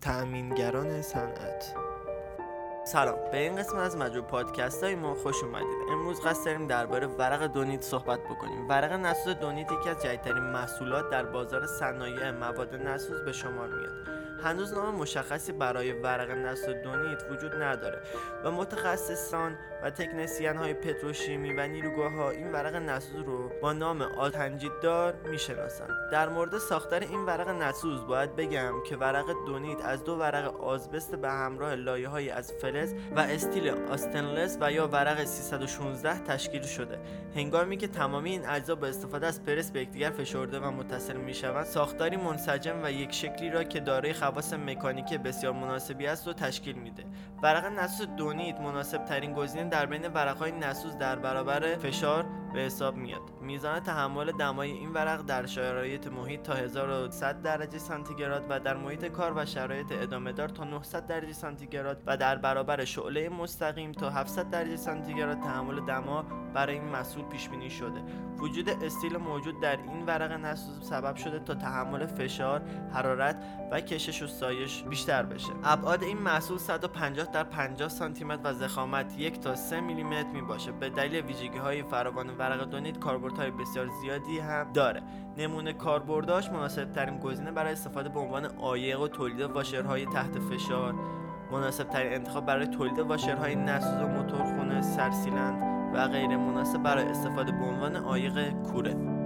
تأمینگران صنعت سلام. به این قسمت از مجموع پادکست های ما خوش اومدید. امروز قصد داریم درباره ورق دونیت صحبت بکنیم. ورق نسوز دونیت یکی از جدیدترین محصولات در بازار صنایع مواد نسوز به شمار میاد. هنوز نام مشخصی برای ورق نسل دونیت وجود نداره و متخصصان و تکنسیان های پتروشیمی و نیروگاه ها این ورق نسوز رو با نام دار می‌شناسند. در مورد ساختار این ورق نسوز باید بگم که ورق دونیت از دو ورق آزبست به همراه لایه های از فلز و استیل آستنلس و یا ورق 316 تشکیل شده. هنگامی که تمامی این اجزا با استفاده از پرس به یکدیگر فشرده و متصل می‌شوند ساختاری منسجم و یک شکلی را که دارای خواص مکانیکی بسیار مناسبی است رو تشکیل میده. ورق نسوز دونیت مناسب ترین گزینه در بین ورقهای نسوز در برابر فشار به حساب میاد. میزان تحمل دمای این ورق در شرایط محیط تا 1100 درجه سانتیگراد و در محیط کار و شرایط ادامه دار تا 900 درجه سانتیگراد و در برابر شعله مستقیم تا 700 درجه سانتیگراد تحمل دما برای این محصول پیش بینی شده. وجود استیل موجود در این ورق نسوز سبب شده تا تحمل فشار حرارت و کشش و سایش بیشتر بشه. ابعاد این محصول 150 در 50 سانتی متر و ضخامت 1 تا 3 میلیمتر می باشه به دلیل ویژگی های فراوان ورق دونیت کاربردهای بسیار زیادی هم داره. نمونه کاربرداش مناسب ترین گزینه برای استفاده به عنوان عایق و تولید واشرهای تحت فشار. مناسب ترین انتخاب برای تولید واشرهای نسوز و موتورخونه سرسیلند و غیر مناسب برای استفاده به عنوان عایق کوره.